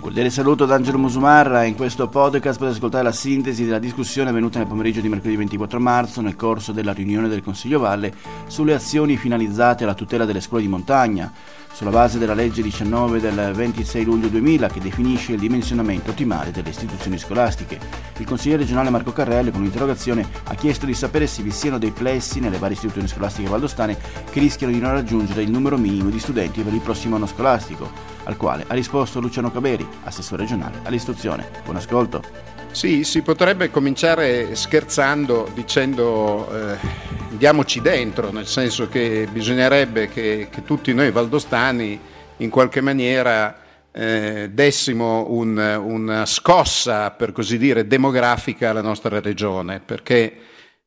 Un cordiale saluto da Angelo Musumarra. In questo podcast potete ascoltare la sintesi della discussione avvenuta nel pomeriggio di mercoledì 24 marzo nel corso della riunione del Consiglio Valle sulle azioni finalizzate alla tutela delle scuole di montagna, sulla base della legge 19 del 26 luglio 2000 che definisce il dimensionamento ottimale delle istituzioni scolastiche. Il consigliere regionale Marco Carrelli con un'interrogazione ha chiesto di sapere se vi siano dei plessi nelle varie istituzioni scolastiche valdostane che rischiano di non raggiungere il numero minimo di studenti per il prossimo anno scolastico, al quale ha risposto Luciano Caberi, assessore regionale all'istruzione. Buon ascolto. Sì, si potrebbe cominciare scherzando dicendo eh, diamoci dentro, nel senso che bisognerebbe che, che tutti noi valdostani in qualche maniera eh, dessimo un, una scossa, per così dire, demografica alla nostra regione, perché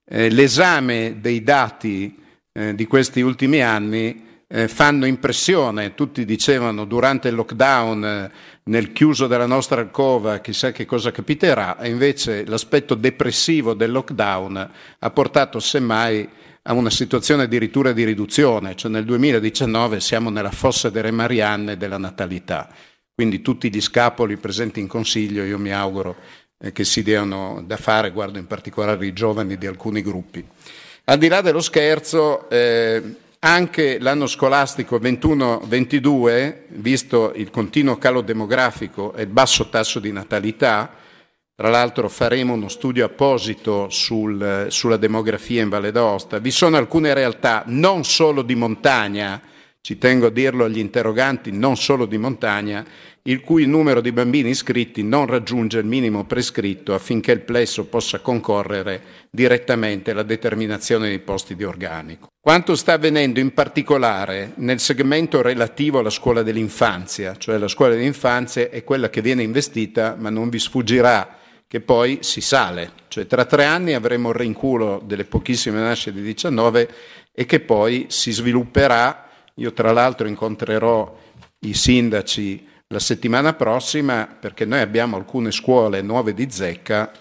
eh, l'esame dei dati eh, di questi ultimi anni eh, fanno impressione. Tutti dicevano durante il lockdown, nel chiuso della nostra alcova, chissà che cosa capiterà, e invece l'aspetto depressivo del lockdown ha portato semmai a una situazione addirittura di riduzione, cioè nel 2019 siamo nella fossa delle Marianne della natalità. Quindi tutti gli scapoli presenti in consiglio io mi auguro eh, che si diano da fare, guardo in particolare i giovani di alcuni gruppi. Al di là dello scherzo, eh, anche l'anno scolastico 21-22, visto il continuo calo demografico e il basso tasso di natalità, tra l'altro faremo uno studio apposito sul, sulla demografia in Valle d'Aosta, vi sono alcune realtà non solo di montagna, ci tengo a dirlo agli interroganti, non solo di montagna, il cui numero di bambini iscritti non raggiunge il minimo prescritto affinché il plesso possa concorrere direttamente alla determinazione dei posti di organico. Quanto sta avvenendo in particolare nel segmento relativo alla scuola dell'infanzia, cioè la scuola dell'infanzia è quella che viene investita, ma non vi sfuggirà che poi si sale, cioè tra tre anni avremo il rinculo delle pochissime nascite di 19 e che poi si svilupperà. Io tra l'altro incontrerò i sindaci la settimana prossima perché noi abbiamo alcune scuole nuove di zecca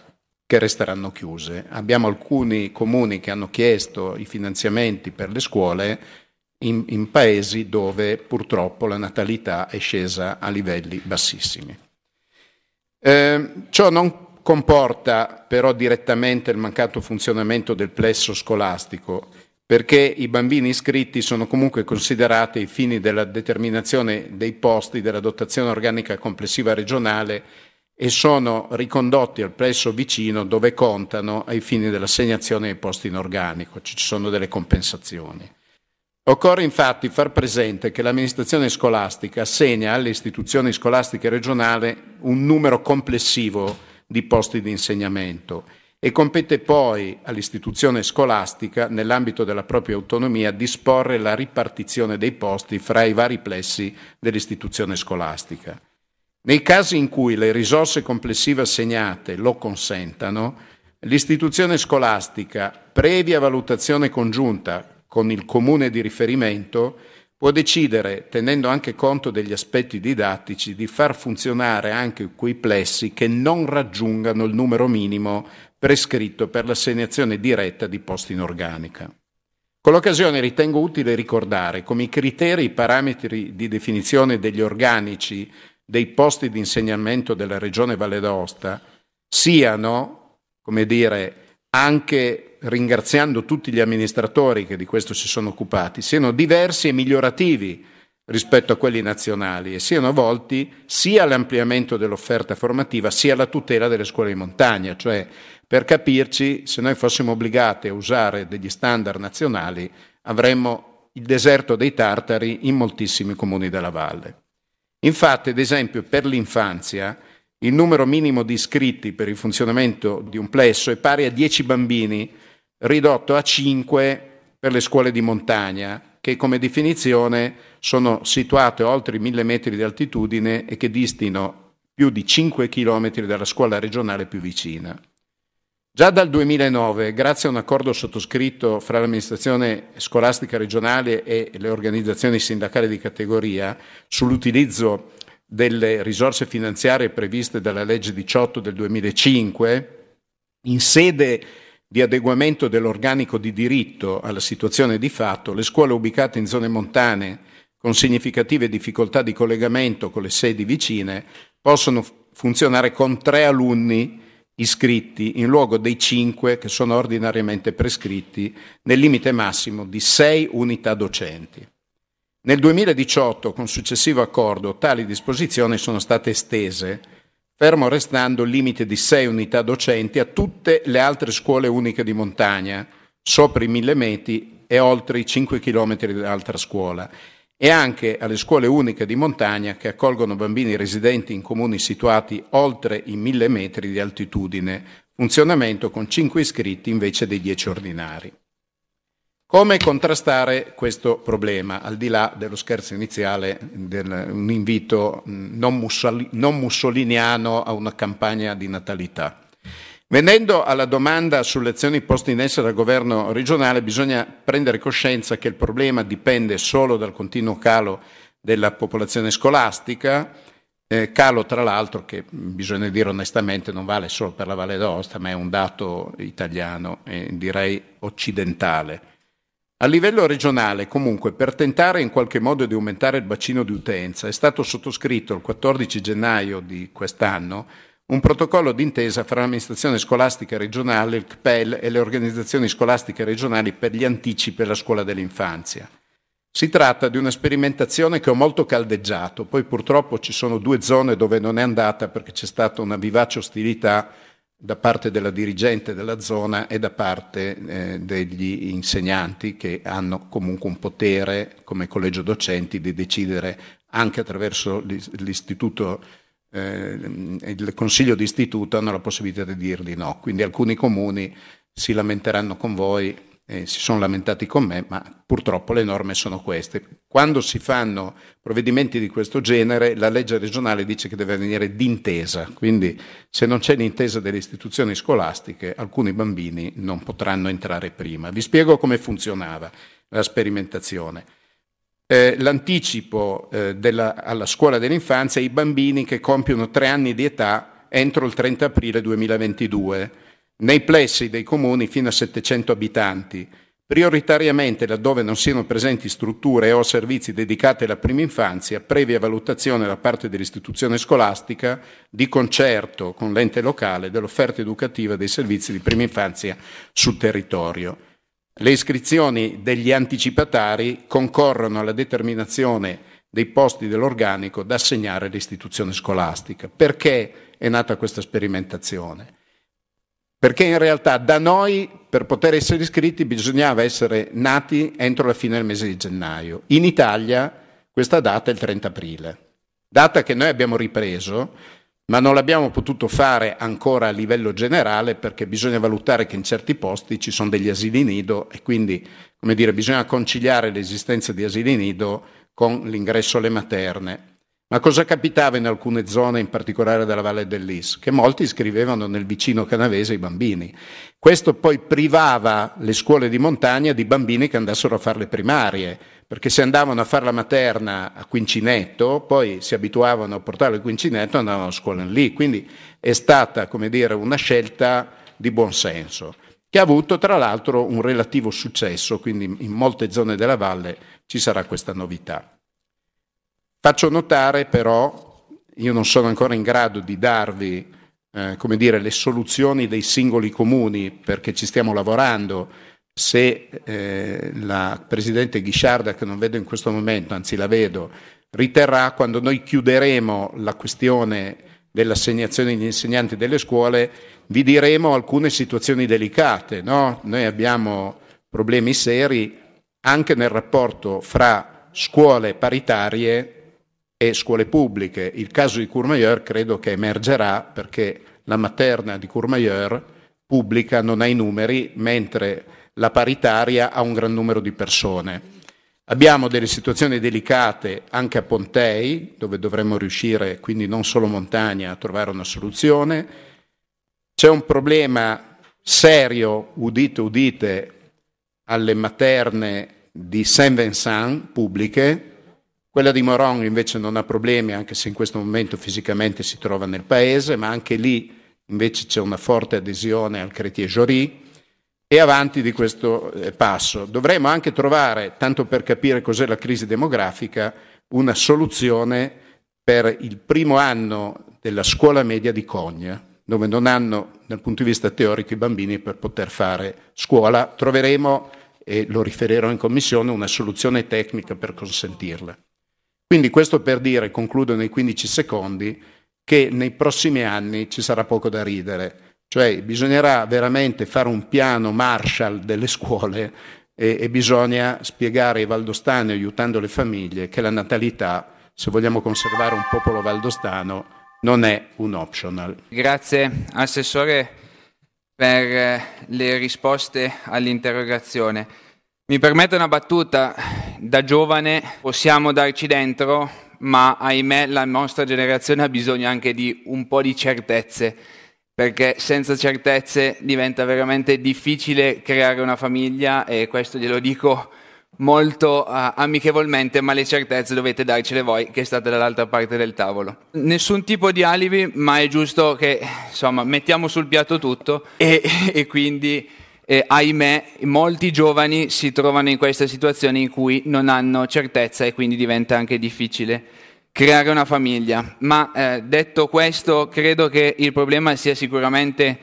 che resteranno chiuse. Abbiamo alcuni comuni che hanno chiesto i finanziamenti per le scuole in, in paesi dove purtroppo la natalità è scesa a livelli bassissimi. Eh, ciò non comporta però direttamente il mancato funzionamento del plesso scolastico perché i bambini iscritti sono comunque considerati ai fini della determinazione dei posti della dotazione organica complessiva regionale e sono ricondotti al plesso vicino dove contano ai fini dell'assegnazione dei posti in organico, ci sono delle compensazioni. Occorre infatti far presente che l'amministrazione scolastica assegna alle istituzioni scolastiche regionali un numero complessivo di posti di insegnamento e compete poi all'istituzione scolastica, nell'ambito della propria autonomia, disporre la ripartizione dei posti fra i vari plessi dell'istituzione scolastica. Nei casi in cui le risorse complessive assegnate lo consentano, l'istituzione scolastica, previa valutazione congiunta con il comune di riferimento, può decidere, tenendo anche conto degli aspetti didattici, di far funzionare anche quei plessi che non raggiungano il numero minimo prescritto per l'assegnazione diretta di posti in organica. Con l'occasione ritengo utile ricordare come i criteri e i parametri di definizione degli organici dei posti di insegnamento della Regione Valle d'Aosta siano, come dire, anche ringraziando tutti gli amministratori che di questo si sono occupati, siano diversi e migliorativi rispetto a quelli nazionali e siano volti sia all'ampliamento dell'offerta formativa sia alla tutela delle scuole di montagna, cioè per capirci, se noi fossimo obbligati a usare degli standard nazionali, avremmo il deserto dei tartari in moltissimi comuni della valle. Infatti, ad esempio, per l'infanzia, il numero minimo di iscritti per il funzionamento di un plesso è pari a 10 bambini, ridotto a 5 per le scuole di montagna, che come definizione sono situate oltre i 1000 metri di altitudine e che distino più di 5 chilometri dalla scuola regionale più vicina. Già dal 2009, grazie a un accordo sottoscritto fra l'amministrazione scolastica regionale e le organizzazioni sindacali di categoria sull'utilizzo delle risorse finanziarie previste dalla legge 18 del 2005, in sede di adeguamento dell'organico di diritto alla situazione di fatto, le scuole ubicate in zone montane con significative difficoltà di collegamento con le sedi vicine possono funzionare con tre alunni iscritti in luogo dei cinque che sono ordinariamente prescritti nel limite massimo di sei unità docenti. Nel 2018, con successivo accordo, tali disposizioni sono state estese, fermo restando il limite di sei unità docenti a tutte le altre scuole uniche di montagna, sopra i mille metri e oltre i 5 chilometri dall'altra scuola, e anche alle scuole uniche di montagna che accolgono bambini residenti in comuni situati oltre i mille metri di altitudine, funzionamento con 5 iscritti invece dei 10 ordinari. Come contrastare questo problema, al di là dello scherzo iniziale, del, un invito non, mussoli, non mussoliniano a una campagna di natalità? Venendo alla domanda sulle azioni poste in essere dal governo regionale, bisogna prendere coscienza che il problema dipende solo dal continuo calo della popolazione scolastica, eh, calo tra l'altro che bisogna dire onestamente non vale solo per la Valle d'Aosta, ma è un dato italiano e direi occidentale. A livello regionale, comunque, per tentare in qualche modo di aumentare il bacino di utenza, è stato sottoscritto il 14 gennaio di quest'anno un protocollo d'intesa fra l'amministrazione scolastica regionale, il CPEL e le organizzazioni scolastiche regionali per gli anticipi alla scuola dell'infanzia. Si tratta di una sperimentazione che ho molto caldeggiato, poi purtroppo ci sono due zone dove non è andata perché c'è stata una vivace ostilità da parte della dirigente della zona e da parte eh, degli insegnanti che hanno comunque un potere come collegio docenti di decidere anche attraverso l'istituto eh, il consiglio di istituto hanno la possibilità di dir di no. Quindi alcuni comuni si lamenteranno con voi, eh, si sono lamentati con me, ma purtroppo le norme sono queste. Quando si fanno provvedimenti di questo genere, la legge regionale dice che deve venire d'intesa, quindi se non c'è l'intesa delle istituzioni scolastiche, alcuni bambini non potranno entrare prima. Vi spiego come funzionava la sperimentazione eh, l'anticipo eh, della, alla scuola dell'infanzia ai bambini che compiono tre anni di età entro il 30 aprile 2022, nei plessi dei comuni fino a 700 abitanti, prioritariamente laddove non siano presenti strutture o servizi dedicati alla prima infanzia, previa valutazione da parte dell'istituzione scolastica di concerto con l'ente locale dell'offerta educativa dei servizi di prima infanzia sul territorio. Le iscrizioni degli anticipatari concorrono alla determinazione dei posti dell'organico da assegnare all'istituzione scolastica. Perché è nata questa sperimentazione? Perché in realtà da noi per poter essere iscritti bisognava essere nati entro la fine del mese di gennaio. In Italia questa data è il 30 aprile, data che noi abbiamo ripreso ma non l'abbiamo potuto fare ancora a livello generale perché bisogna valutare che in certi posti ci sono degli asili nido e quindi come dire, bisogna conciliare l'esistenza di asili nido con l'ingresso alle materne. Ma cosa capitava in alcune zone, in particolare della Valle dell'Is? Che molti iscrivevano nel vicino canavese i bambini. Questo poi privava le scuole di montagna di bambini che andassero a fare le primarie, perché se andavano a fare la materna a Quincinetto, poi si abituavano a portare il Quincinetto e andavano a scuola lì. Quindi è stata, come dire, una scelta di buon senso, che ha avuto tra l'altro un relativo successo, quindi in molte zone della valle ci sarà questa novità. Faccio notare però, io non sono ancora in grado di darvi eh, come dire, le soluzioni dei singoli comuni perché ci stiamo lavorando. Se eh, la Presidente Ghisciarda, che non vedo in questo momento, anzi la vedo, riterrà quando noi chiuderemo la questione dell'assegnazione degli insegnanti delle scuole, vi diremo alcune situazioni delicate. No? Noi abbiamo problemi seri anche nel rapporto fra scuole paritarie e scuole pubbliche. Il caso di Courmayeur credo che emergerà perché la materna di Courmayeur pubblica non ha i numeri, mentre la paritaria ha un gran numero di persone. Abbiamo delle situazioni delicate anche a Pontei, dove dovremmo riuscire, quindi non solo montagna, a trovare una soluzione. C'è un problema serio, udite, udite, alle materne di Saint-Vincent pubbliche, quella di Moron invece non ha problemi, anche se in questo momento fisicamente si trova nel paese, ma anche lì invece c'è una forte adesione al Chrétien Jory e avanti di questo eh, passo. Dovremmo anche trovare, tanto per capire cos'è la crisi demografica, una soluzione per il primo anno della scuola media di Cogna, dove non hanno dal punto di vista teorico i bambini per poter fare scuola. Troveremo, e lo riferirò in commissione, una soluzione tecnica per consentirla. Quindi questo per dire, concludo nei 15 secondi, che nei prossimi anni ci sarà poco da ridere, cioè bisognerà veramente fare un piano Marshall delle scuole e, e bisogna spiegare ai valdostani, aiutando le famiglie, che la natalità, se vogliamo conservare un popolo valdostano, non è un optional. Grazie Assessore per eh, le risposte all'interrogazione. Mi permette una battuta, da giovane possiamo darci dentro, ma ahimè la nostra generazione ha bisogno anche di un po' di certezze, perché senza certezze diventa veramente difficile creare una famiglia e questo glielo dico molto uh, amichevolmente, ma le certezze dovete darcele voi che state dall'altra parte del tavolo. Nessun tipo di alibi, ma è giusto che insomma mettiamo sul piatto tutto e, e quindi eh, ahimè, molti giovani si trovano in questa situazione in cui non hanno certezza e quindi diventa anche difficile creare una famiglia. Ma eh, detto questo, credo che il problema sia sicuramente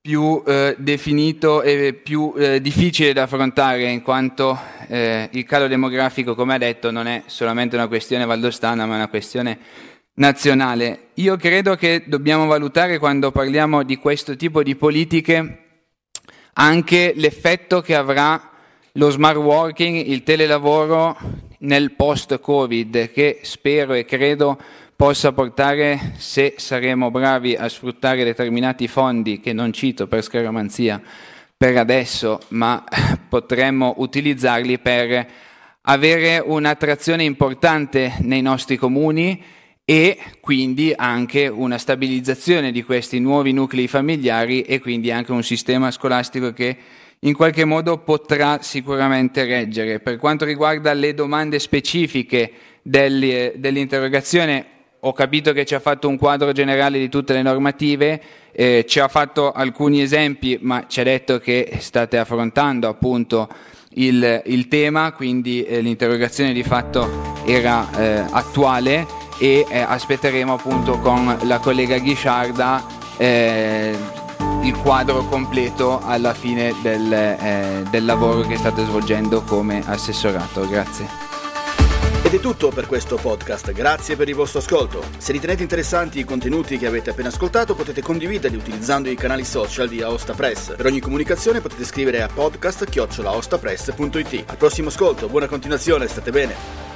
più eh, definito e più eh, difficile da affrontare in quanto eh, il calo demografico, come ha detto, non è solamente una questione valdostana, ma è una questione nazionale. Io credo che dobbiamo valutare quando parliamo di questo tipo di politiche anche l'effetto che avrà lo smart working, il telelavoro nel post-Covid, che spero e credo possa portare, se saremo bravi a sfruttare determinati fondi, che non cito per scaramanzia per adesso, ma potremmo utilizzarli per avere un'attrazione importante nei nostri comuni e quindi anche una stabilizzazione di questi nuovi nuclei familiari e quindi anche un sistema scolastico che in qualche modo potrà sicuramente reggere. Per quanto riguarda le domande specifiche dell'interrogazione, ho capito che ci ha fatto un quadro generale di tutte le normative, eh, ci ha fatto alcuni esempi, ma ci ha detto che state affrontando appunto il, il tema, quindi eh, l'interrogazione di fatto era eh, attuale e eh, aspetteremo appunto con la collega Ghisciarda eh, il quadro completo alla fine del, eh, del lavoro che state svolgendo come assessorato. Grazie. Ed è tutto per questo podcast, grazie per il vostro ascolto. Se ritenete interessanti i contenuti che avete appena ascoltato potete condividerli utilizzando i canali social di Aosta Press. Per ogni comunicazione potete scrivere a podcast.it. Al prossimo ascolto, buona continuazione, state bene.